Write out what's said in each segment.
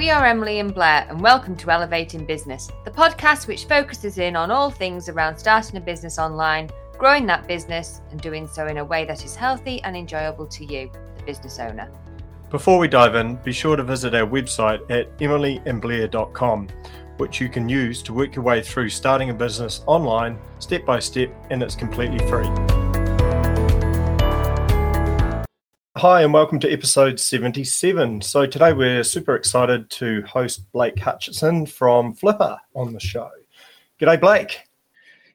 We are Emily and Blair, and welcome to Elevating Business, the podcast which focuses in on all things around starting a business online, growing that business, and doing so in a way that is healthy and enjoyable to you, the business owner. Before we dive in, be sure to visit our website at emilyandblair.com, which you can use to work your way through starting a business online step by step, and it's completely free. Hi, and welcome to episode 77. So, today we're super excited to host Blake Hutchison from Flippa on the show. G'day, Blake.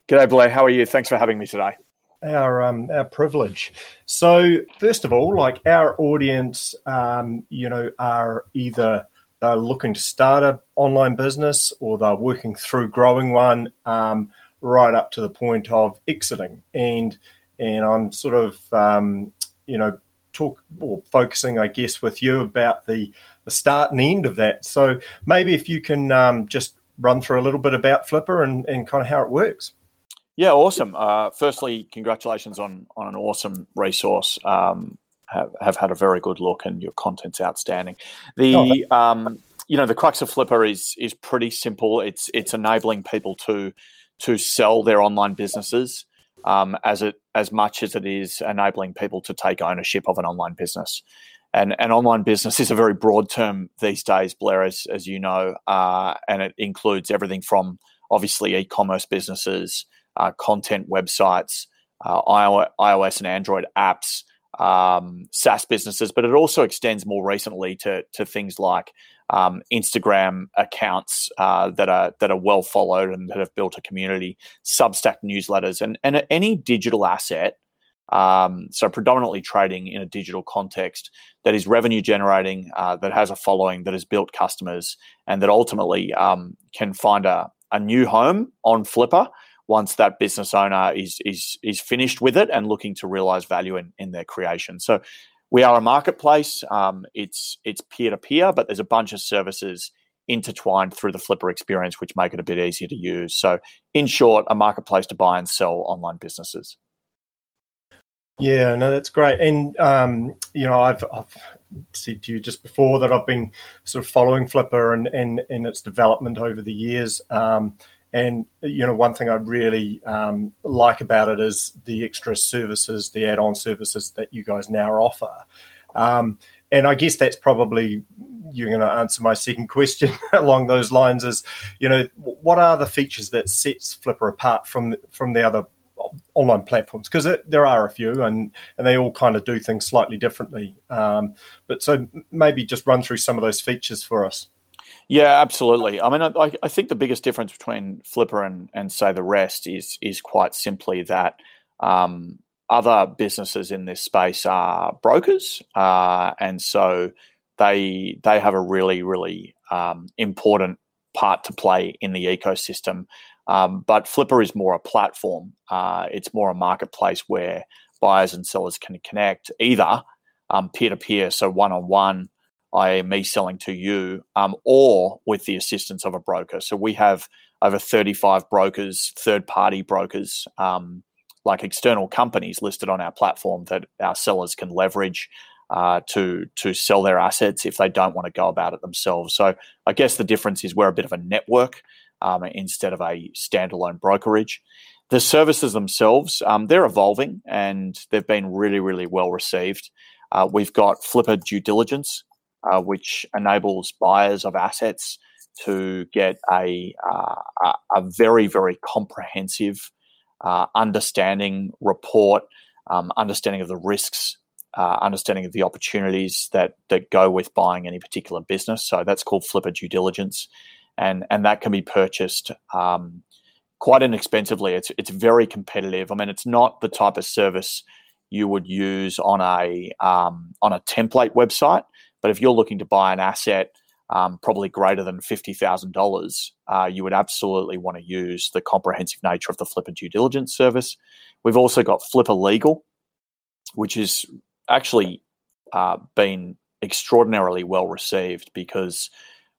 G'day, Blake. How are you? Thanks for having me today. Our um, our privilege. So, first of all, like our audience, um, you know, are either they're looking to start an online business or they're working through growing one, um, right up to the point of exiting. And and I'm sort of um, you know talk or focusing, I guess, with you about the the start and end of that. So maybe if you can um, just run through a little bit about Flippa and, and kind of how it works. Yeah, awesome. Uh, firstly, congratulations on on an awesome resource. Um, have, have had a very good look, and your content's outstanding. The oh, um, you know the crux of Flippa is is pretty simple. It's it's enabling people to to sell their online businesses um, as it as much as it is enabling people to take ownership of an online business. And an online business is a very broad term these days, Blair, as, as you know, uh, and it includes everything from obviously e-commerce businesses, uh, content websites, uh, iOS and Android apps, um, SaaS businesses, but it also extends more recently to to things like um, Instagram accounts uh, that are that are well followed and that have built a community, Substack newsletters, and and any digital asset. Um, so predominantly trading in a digital context that is revenue generating, uh, that has a following, that has built customers, and that ultimately um, can find a, a new home on Flippa once that business owner is is is finished with it and looking to realize value in, in their creation. So we are a marketplace. Um, it's it's peer to peer, but there's a bunch of services intertwined through the Flippa experience, which make it a bit easier to use. So, in short, a marketplace to buy and sell online businesses. Yeah, no, that's great. And um, you know, I've, I've said to you just before that I've been sort of following Flippa and and, and its development over the years. Um, and you know, one thing I really um, like about it is the extra services, the add-on services that you guys now offer. Um, and I guess that's probably you're going to answer my second question along those lines. Is you know, what are the features that sets Flippa apart from from the other online platforms because there are a few and and they all kind of do things slightly differently um, but so maybe just run through some of those features for us yeah, absolutely. I mean, I, I think the biggest difference between Flippa and, and say the rest is is quite simply that um, other businesses in this space are brokers, uh, and so they they have a really really um, important part to play in the ecosystem. Um, but Flippa is more a platform. Uh, it's more a marketplace where buyers and sellers can connect either peer to peer, so one on one i.e., me selling to you, um, or with the assistance of a broker. So we have over 35 brokers, third party brokers, um, like external companies listed on our platform that our sellers can leverage uh, to to sell their assets if they don't want to go about it themselves. So I guess the difference is we're a bit of a network um, instead of a standalone brokerage. The services themselves, um, they're evolving and they've been really, really well received. Uh, we've got Flippa due diligence, uh, which enables buyers of assets to get a, uh, a very, very comprehensive uh, understanding report, um, understanding of the risks, uh, understanding of the opportunities that, that go with buying any particular business. So that's called Flippa due diligence. And, and that can be purchased um, quite inexpensively. It's, it's very competitive. I mean, it's not the type of service you would use on a um, on a template website. But if you're looking to buy an asset um, probably greater than $50,000, uh, you would absolutely want to use the comprehensive nature of the Flippa due diligence service. We've also got Flippa Legal, which has actually uh, been extraordinarily well received because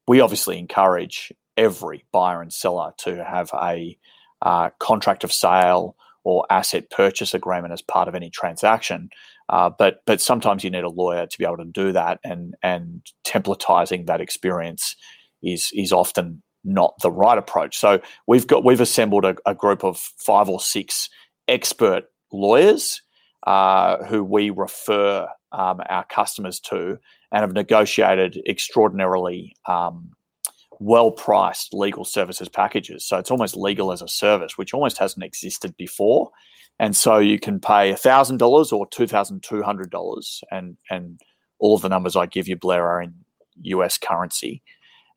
we obviously encourage every buyer and seller to have a uh, contract of sale or asset purchase agreement as part of any transaction. Uh, but but sometimes you need a lawyer to be able to do that, and and templatizing that experience is is often not the right approach. So we've got we've assembled a, a group of five or six expert lawyers uh, who we refer um, our customers to, and have negotiated extraordinarily um, well priced legal services packages. So it's almost legal as a service, which almost hasn't existed before. And so you can pay $1,000 or $2,200, and, and all of the numbers I give you, Blair, are in US currency.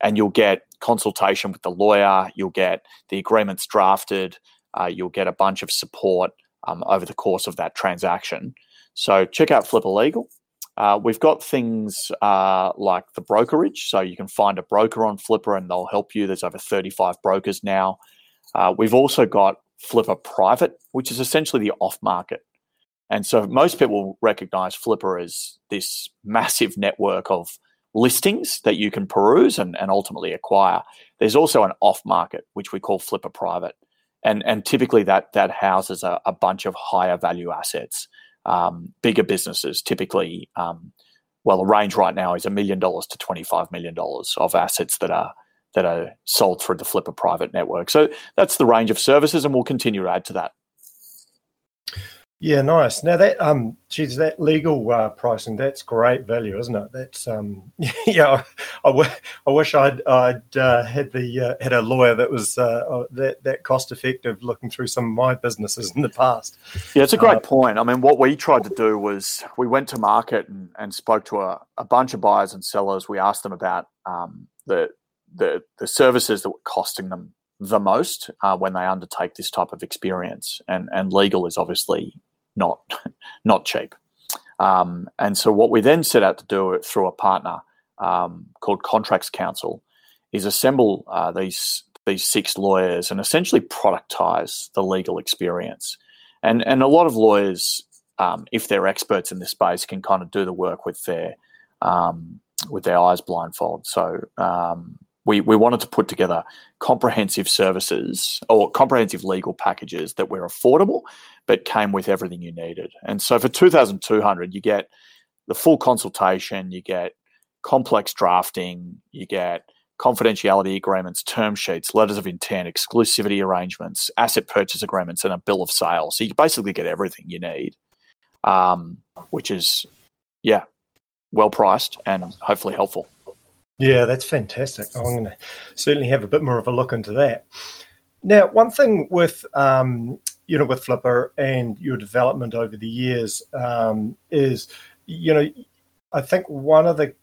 And you'll get consultation with the lawyer, you'll get the agreements drafted, uh, you'll get a bunch of support um, over the course of that transaction. So check out Flippa Legal. Uh, we've got things uh, like the brokerage, so you can find a broker on Flippa and they'll help you. There's over 35 brokers now. Uh, we've also got Flippa Private, which is essentially the off market. And so most people recognize Flippa as this massive network of listings that you can peruse and, and ultimately acquire. There's also an off market, which we call Flippa Private. And, and typically that, that houses a, a bunch of higher value assets um, bigger businesses typically, um, well, the range right now is a million dollars to twenty-five million dollars of assets that are that are sold through the Flippa private network. So that's the range of services, and we'll continue to add to that. Yeah, nice. Now that um, geez, that legal uh, pricing, that's great value, isn't it? That's um, yeah. I, I, w- I wish I'd I'd uh, had the uh, had a lawyer that was uh, uh, that that cost effective looking through some of my businesses in the past. Yeah, it's a great uh, point. I mean, what we tried to do was we went to market and, and spoke to a, a bunch of buyers and sellers. We asked them about um, the the the services that were costing them the most uh, when they undertake this type of experience. And and legal is obviously not not cheap. Um, and so what we then set out to do through a partner um, called Contracts Counsel is assemble uh, these these six lawyers and essentially productize the legal experience. And and a lot of lawyers, um, if they're experts in this space, can kind of do the work with their um, with their eyes blindfold. So um, we, we wanted to put together comprehensive services or comprehensive legal packages that were affordable but came with everything you needed. And so for 2200 you get the full consultation, you get complex drafting, you get confidentiality agreements, term sheets, letters of intent, exclusivity arrangements, asset purchase agreements, and a bill of sale. So you basically get everything you need, um, which is, yeah, well priced and hopefully helpful. Yeah, that's fantastic. I'm going to certainly have a bit more of a look into that. Now, one thing with um, you know with Flippa and your development over the years um, is, you know, I think one of the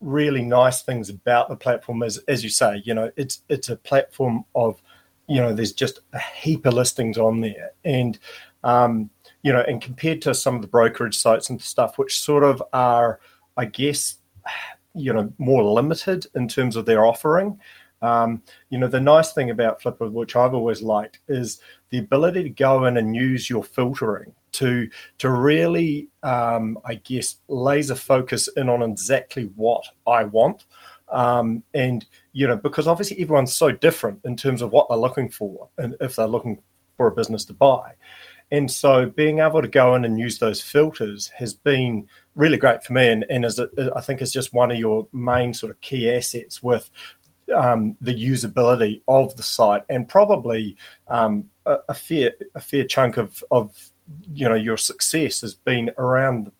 really nice things about the platform is, as you say, you know, it's it's a platform of, you know, there's just a heap of listings on there, and um, you know, and compared to some of the brokerage sites and stuff, which sort of are, I guess you know more limited in terms of their offering. Um, you know, the nice thing about Flippa, which I've always liked, is the ability to go in and use your filtering to to really, um, I guess, laser focus in on exactly what I want. Um, and you know, because obviously everyone's so different in terms of what they're looking for, and if they're looking for a business to buy. And so being able to go in and use those filters has been really great for me. And, and a, I think is just one of your main sort of key assets with um, the usability of the site and probably um, a, a, fair a fair chunk of, of you know your success has been around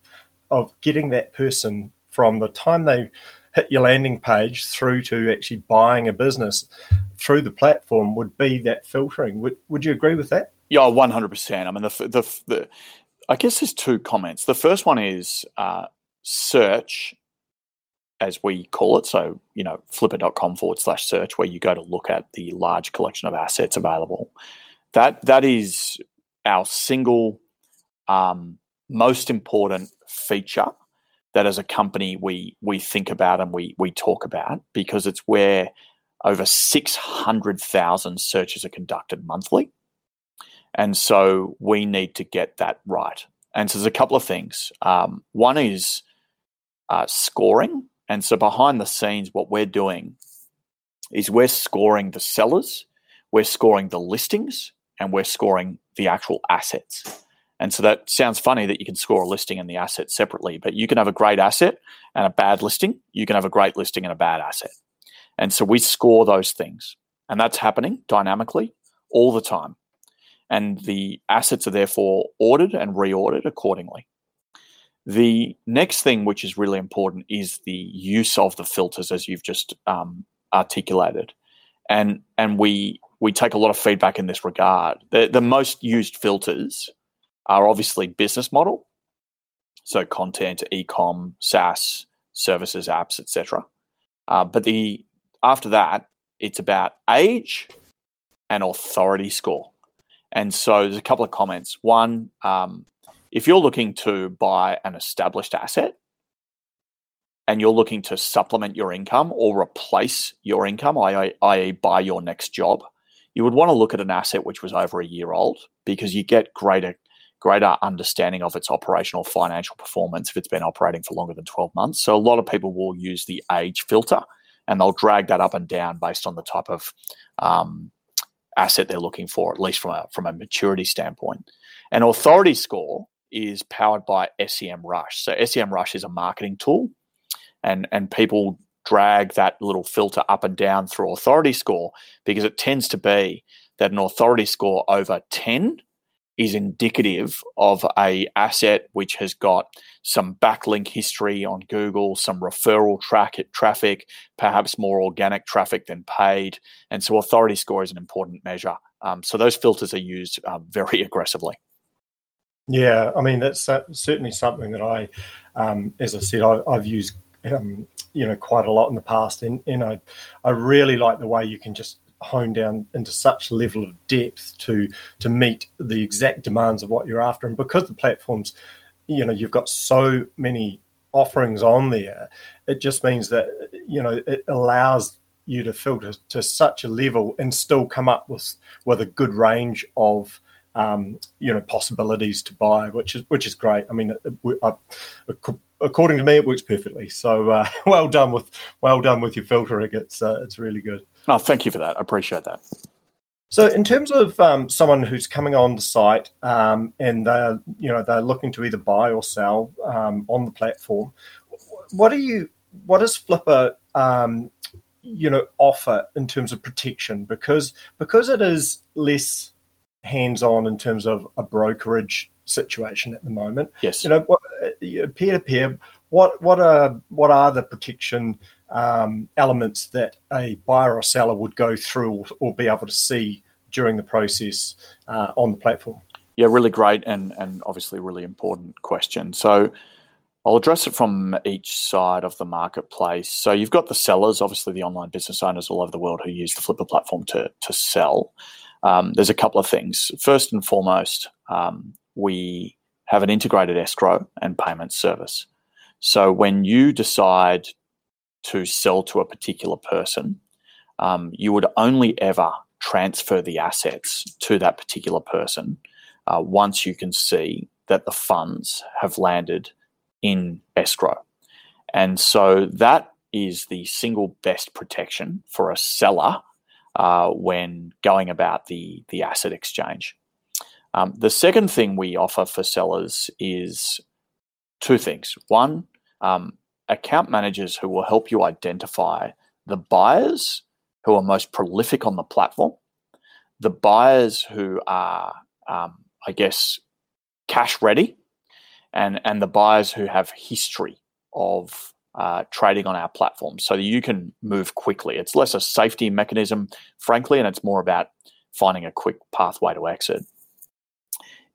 of getting that person from the time they hit your landing page through to actually buying a business through the platform would be that filtering. Would, would you agree with that? Yeah, one hundred percent. I mean, the, the the I guess there's two comments. The first one is uh, search, as we call it. So you know, flippa.com forward slash search, where you go to look at the large collection of assets available. That that is our single um, most important feature that as a company we we think about and we we talk about because it's where over 600,000 searches are conducted monthly. And so we need to get that right. And so there's a couple of things. Um, one is uh, scoring. And so behind the scenes, what we're doing is we're scoring the sellers, we're scoring the listings, and we're scoring the actual assets. And so that sounds funny that you can score a listing and the asset separately, but you can have a great asset and a bad listing. You can have a great listing and a bad asset. And so we score those things. And that's happening dynamically all the time. And the assets are therefore ordered and reordered accordingly. The next thing, which is really important, is the use of the filters, as you've just um, articulated, and and we we take a lot of feedback in this regard. The, the most used filters are obviously business model, so content, e-com, SaaS, services, apps, etc. Uh, but the after that, it's about age and authority score. And so there's a couple of comments. One, um, if you're looking to buy an established asset and you're looking to supplement your income or replace your income, i.e., buy your next job, you would want to look at an asset which was over a year old because you get greater greater understanding of its operational financial performance if it's been operating for longer than 12 months. So a lot of people will use the age filter and they'll drag that up and down based on the type of um, asset they're looking for, at least from a from a maturity standpoint. An authority score is powered by SEM Rush. So SEM Rush is a marketing tool, and and people drag that little filter up and down through authority score because it tends to be that an authority score over 10 is indicative of a asset which has got some backlink history on Google, some referral track traffic, perhaps more organic traffic than paid, and so authority score is an important measure. Um, so those filters are used uh, very aggressively. Yeah, I mean that's certainly something that I, um, as I said, I, have used um, you know quite a lot in the past, and, and I I really like the way you can just hone down into such level of depth to to meet the exact demands of what you're after, and because the platforms, you know, you've got so many offerings on there, it just means that you know it allows you to filter to such a level and still come up with with a good range of um, you know possibilities to buy, which is which is great. I mean, I, according to me, it works perfectly. So uh, well done with well done with your filtering. It's uh, it's really good. Oh, thank you for that. I appreciate that. So, in terms of um, someone who's coming on the site um, and they're you know they're looking to either buy or sell um, on the platform, what do you what does Flippa um, you know offer in terms of protection? Because because it is less hands on in terms of a brokerage situation at the moment. Yes. You know, peer to peer. What what are what are the protection um, elements that a buyer or seller would go through or, or be able to see during the process uh, on the platform? Yeah, really great and and obviously really important question. So. I'll address it from each side of the marketplace. So you've got the sellers, obviously the online business owners all over the world who use the Flippa platform to to sell um, there's a couple of things. First and foremost, um, we have an integrated escrow and payment service. So when you decide to sell to a particular person, um, you would only ever transfer the assets to that particular person uh, once you can see that the funds have landed in escrow. And so that is the single best protection for a seller uh, when going about the, the asset exchange. Um, the second thing we offer for sellers is two things. One, um, account managers who will help you identify the buyers who are most prolific on the platform, the buyers who are, um, I guess, cash ready, and, and the buyers who have history of uh, trading on our platform so that you can move quickly. It's less a safety mechanism, frankly, and it's more about finding a quick pathway to exit.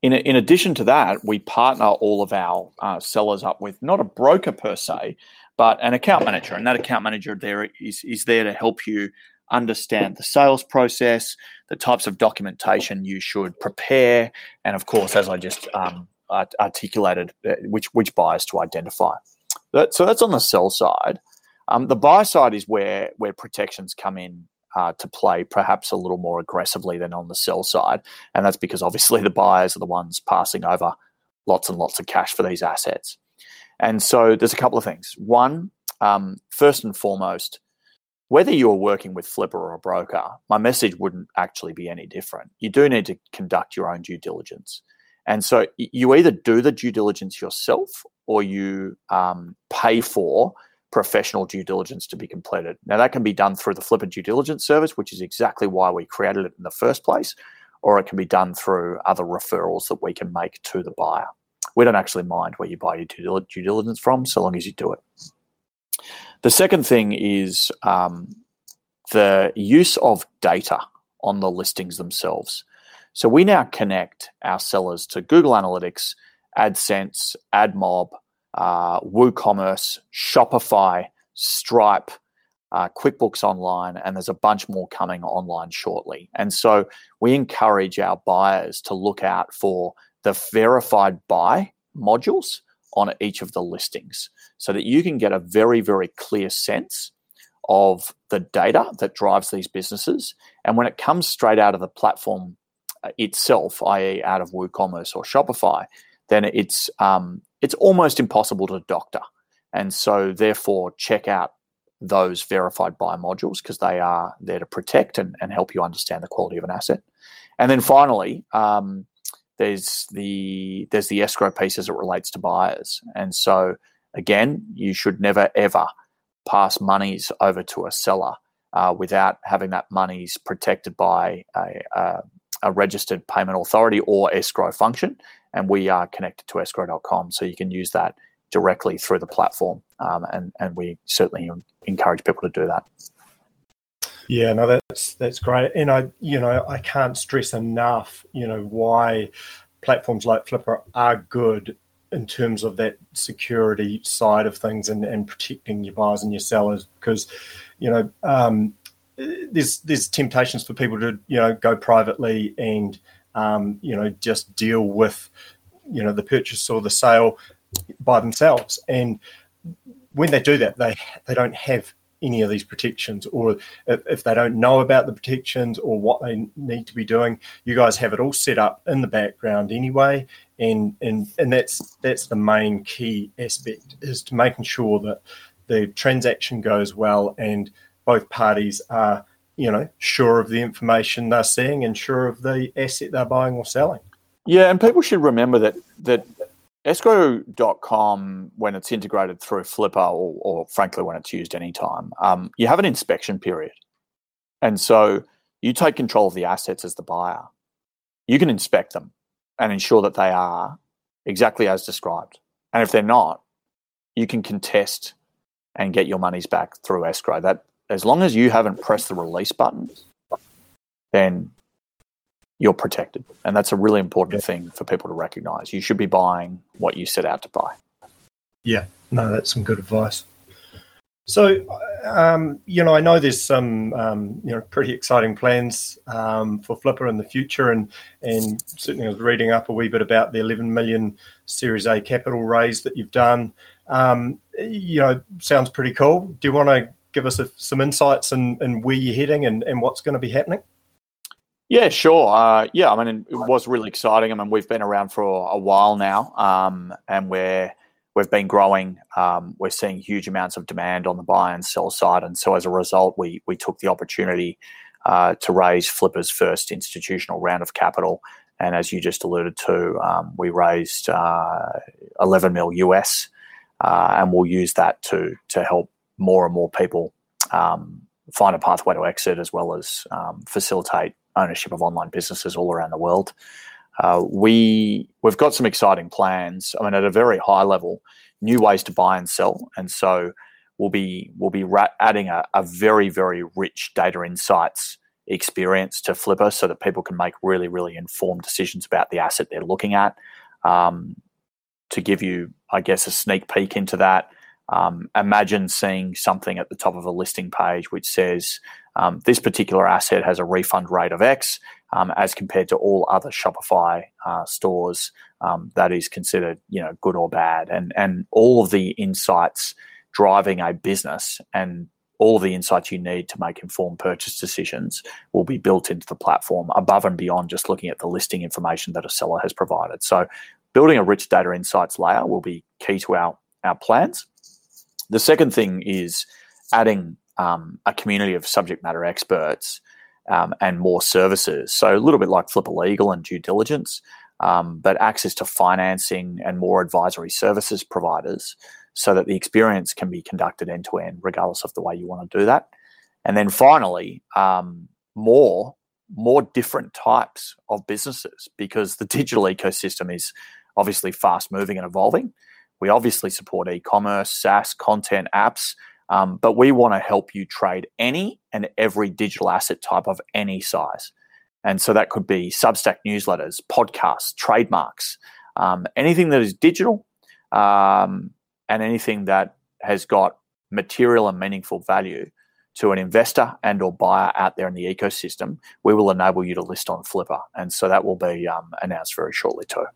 In, in addition to that, we partner all of our uh, sellers up with not a broker per se, but an account manager. And that account manager there is, is there to help you understand the sales process, the types of documentation you should prepare, and of course, as I just um, articulated, uh, which, which buyers to identify. So that's on the sell side. Um, the buy side is where where protections come in uh, to play, perhaps a little more aggressively than on the sell side, and that's because obviously the buyers are the ones passing over lots and lots of cash for these assets. And so there's a couple of things. One, um, first and foremost, whether you're working with Flippa or a broker, my message wouldn't actually be any different. You do need to conduct your own due diligence. And so you either do the due diligence yourself or you um, pay for professional due diligence to be completed. Now, that can be done through the Flippa due diligence service, which is exactly why we created it in the first place, or it can be done through other referrals that we can make to the buyer. We don't actually mind where you buy your due diligence from, so long as you do it. The second thing is um, the use of data on the listings themselves. So we now connect our sellers to Google Analytics, AdSense, AdMob, uh, WooCommerce, Shopify, Stripe, uh, QuickBooks Online, and there's a bunch more coming online shortly. And so we encourage our buyers to look out for the verified by modules on each of the listings so that you can get a very, very clear sense of the data that drives these businesses. And when it comes straight out of the platform uh, itself, i.e., out of WooCommerce or Shopify, then it's um, it's almost impossible to doctor. And so, therefore, check out those verified by modules because they are there to protect and, and help you understand the quality of an asset. And then finally, um, there's the there's the escrow piece as it relates to buyers. And so again, you should never ever pass monies over to a seller uh, without having that monies protected by a, a, a, registered payment authority or escrow function. And we are connected to escrow.com, so you can use that directly through the platform. Um, and and we certainly encourage people to do that. Yeah, no, that's that's great, and I, you know, I can't stress enough, you know, why platforms like Flippa are good in terms of that security side of things and, and protecting your buyers and your sellers because you know um, there's there's temptations for people to you know go privately and um, you know just deal with you know the purchase or the sale by themselves. And when they do that they they don't have any of these protections or if, if, they don't know about the protections or what they need to be doing you guys have it all set up in the background anyway. And and and that's that's the main key aspect is to making sure that the transaction goes well and both parties are you know sure of the information they're seeing and sure of the asset they're buying or selling. Yeah and people should remember that that escrow.com when it's integrated through flippa or, or frankly when it's used anytime um, you have an inspection period. And so you take control of the assets as the buyer. You can inspect them and ensure that they are exactly as described. And if they're not you can contest and get your monies back through escrow. That as long as you haven't pressed the release button then you're protected. And that's a really important thing for people to recognize. You should be buying what you set out to buy. Yeah, no, that's some good advice. So, um, you know, I know there's some, um, you know, pretty exciting plans um, for Flippa in the future, and and certainly I was reading up a wee bit about the 11 million Series A capital raise that you've done. Um, you know, sounds pretty cool. Do you want to give us a, some insights in, in where you're heading and, and what's going to be happening? Yeah, sure. Uh, yeah, I mean, it was really exciting. I mean, we've been around for a while now, um, and we're we've been growing. Um, we're seeing huge amounts of demand on the buy and sell side, and so as a result, we we took the opportunity uh, to raise Flippa's first institutional round of capital. And as you just alluded to, um, we raised uh, 11 mil US, uh, and we'll use that to to help more and more people um, find a pathway to exit, as well as um, facilitate ownership of online businesses all around the world. Uh, we we've got some exciting plans. I mean, at a very high level, new ways to buy and sell, and so we'll be we'll be ra- adding a, a, very very rich data insights experience to Flippa, so that people can make really really informed decisions about the asset they're looking at. Um, to give you, I guess, a sneak peek into that, um, imagine seeing something at the top of a listing page which says um, this particular asset has a refund rate of X um, as compared to all other Shopify uh, stores um, that is considered you know good or bad and and all of the insights driving a business and all of the insights you need to make informed purchase decisions will be built into the platform above and beyond just looking at the listing information that a seller has provided. So building a rich data insights layer will be key to our our plans. The second thing is adding um, a community of subject matter experts um, and more services. So a little bit like Flippa Legal and due diligence. um, but access to financing and more advisory services providers so that the experience can be conducted end to end, regardless of the way you want to do that. And then finally, um, more more different types of businesses because the digital ecosystem is obviously fast moving and evolving. We obviously support e-commerce, SaaS, content, apps, um, but we want to help you trade any and every digital asset type of any size. And so that could be Substack newsletters, podcasts, trademarks, um, anything that is digital, um, and anything that has got material and meaningful value to an investor and or buyer out there in the ecosystem, we will enable you to list on Flippa. And so that will be um, announced very shortly too.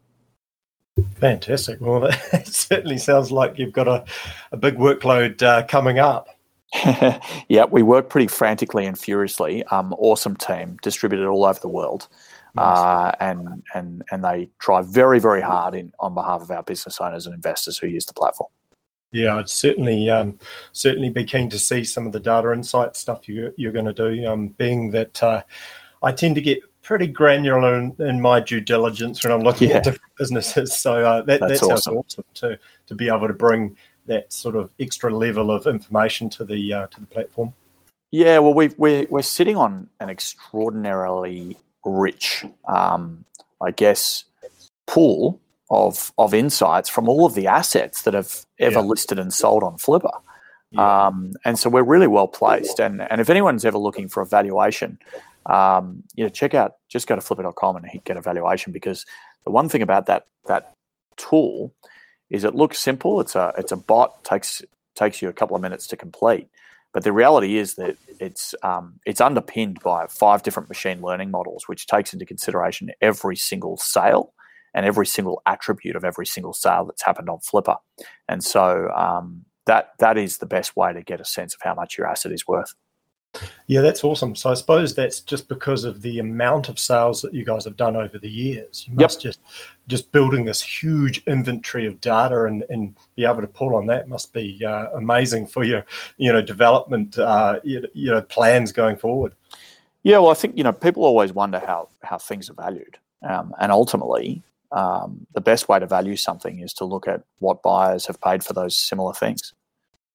Fantastic. Well, that certainly sounds like you've got a, a big workload uh, coming up. yeah, we work pretty frantically and furiously. Um, awesome team, distributed all over the world, nice. uh, and and and they try very very hard in on behalf of our business owners and investors who use the platform. Yeah, I'd certainly um, certainly be keen to see some of the data insight stuff you, you're going to do. Um, being that uh, I tend to get pretty granular in, in, my due diligence when I'm looking yeah. at different businesses, so uh, that, that sounds awesome. awesome to to be able to bring that sort of extra level of information to the uh, to the platform. Yeah, well, we we're we're sitting on an extraordinarily rich, um, I guess, pool of of insights from all of the assets that have ever yeah. listed and sold on Flippa. Yeah. Um, and so we're really well placed. And and if anyone's ever looking for a valuation, um, you know, check out just go to flippa.com and get a valuation because the one thing about that that tool is it looks simple. It's a it's a bot takes takes you a couple of minutes to complete. But the reality is that it's um, it's underpinned by five different machine learning models, which takes into consideration every single sale and every single attribute of every single sale that's happened on Flippa, And so um, that that is the best way to get a sense of how much your asset is worth. Yeah, that's awesome. So I suppose that's just because of the amount of sales that you guys have done over the years. You must yep. just just building this huge inventory of data and, and be able to pull on that must be uh, amazing for your you know development uh, you, you know plans going forward. Yeah, well, I think you know people always wonder how how things are valued, um, and ultimately um, the best way to value something is to look at what buyers have paid for those similar things.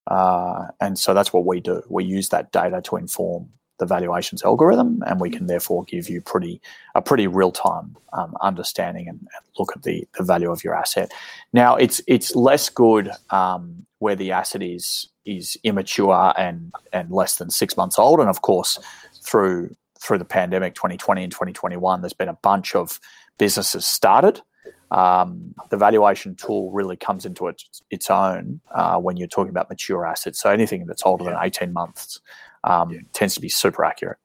Uh, and so that's what we do. We use that data to inform the valuations algorithm, and we can therefore give you pretty a pretty real time um, understanding and, and, look at the, the value of your asset. Now, it's it's less good um, where the asset is is immature and and less than six months old, and of course through through the pandemic 2020 and 2021 there's been a bunch of businesses started um, the valuation tool really comes into its, its own uh, when you're talking about mature assets. So anything that's older yeah. than 18 months um, yeah. tends to be super accurate.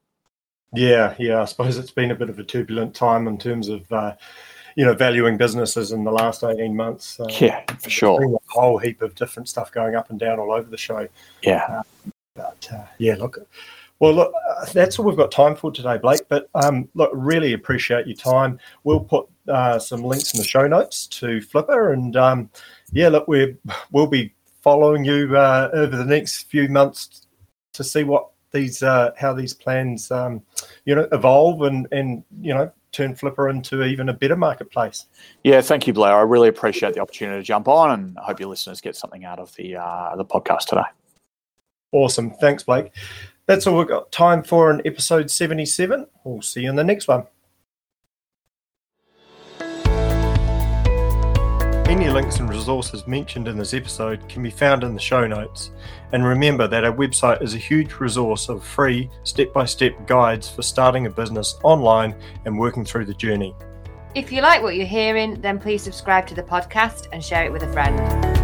Yeah, yeah. I suppose it's been a bit of a turbulent time in terms of, uh, you know, valuing businesses in the last 18 months. Uh, yeah, for sure. A whole heap of different stuff going up and down all over the show. Yeah. Uh, but uh, yeah, look, well, look, uh, that's all we've got time for today, Blake. But um, look, really appreciate your time. We'll put uh, some links in the show notes to Flippa, and um, yeah, look, we we'll be following you uh, over the next few months to see what these uh, how these plans um, you know evolve and and you know turn Flippa into even a better marketplace. Yeah, thank you, Blair. I really appreciate the opportunity to jump on, and I hope your listeners get something out of the uh, the podcast today. Awesome, thanks, Blake. That's all we've got time for in episode 77. We'll see you in the next one. Any links and resources mentioned in this episode can be found in the show notes. And remember that our website is a huge resource of free step by step guides for starting a business online and working through the journey. If you like what you're hearing, then please subscribe to the podcast and share it with a friend.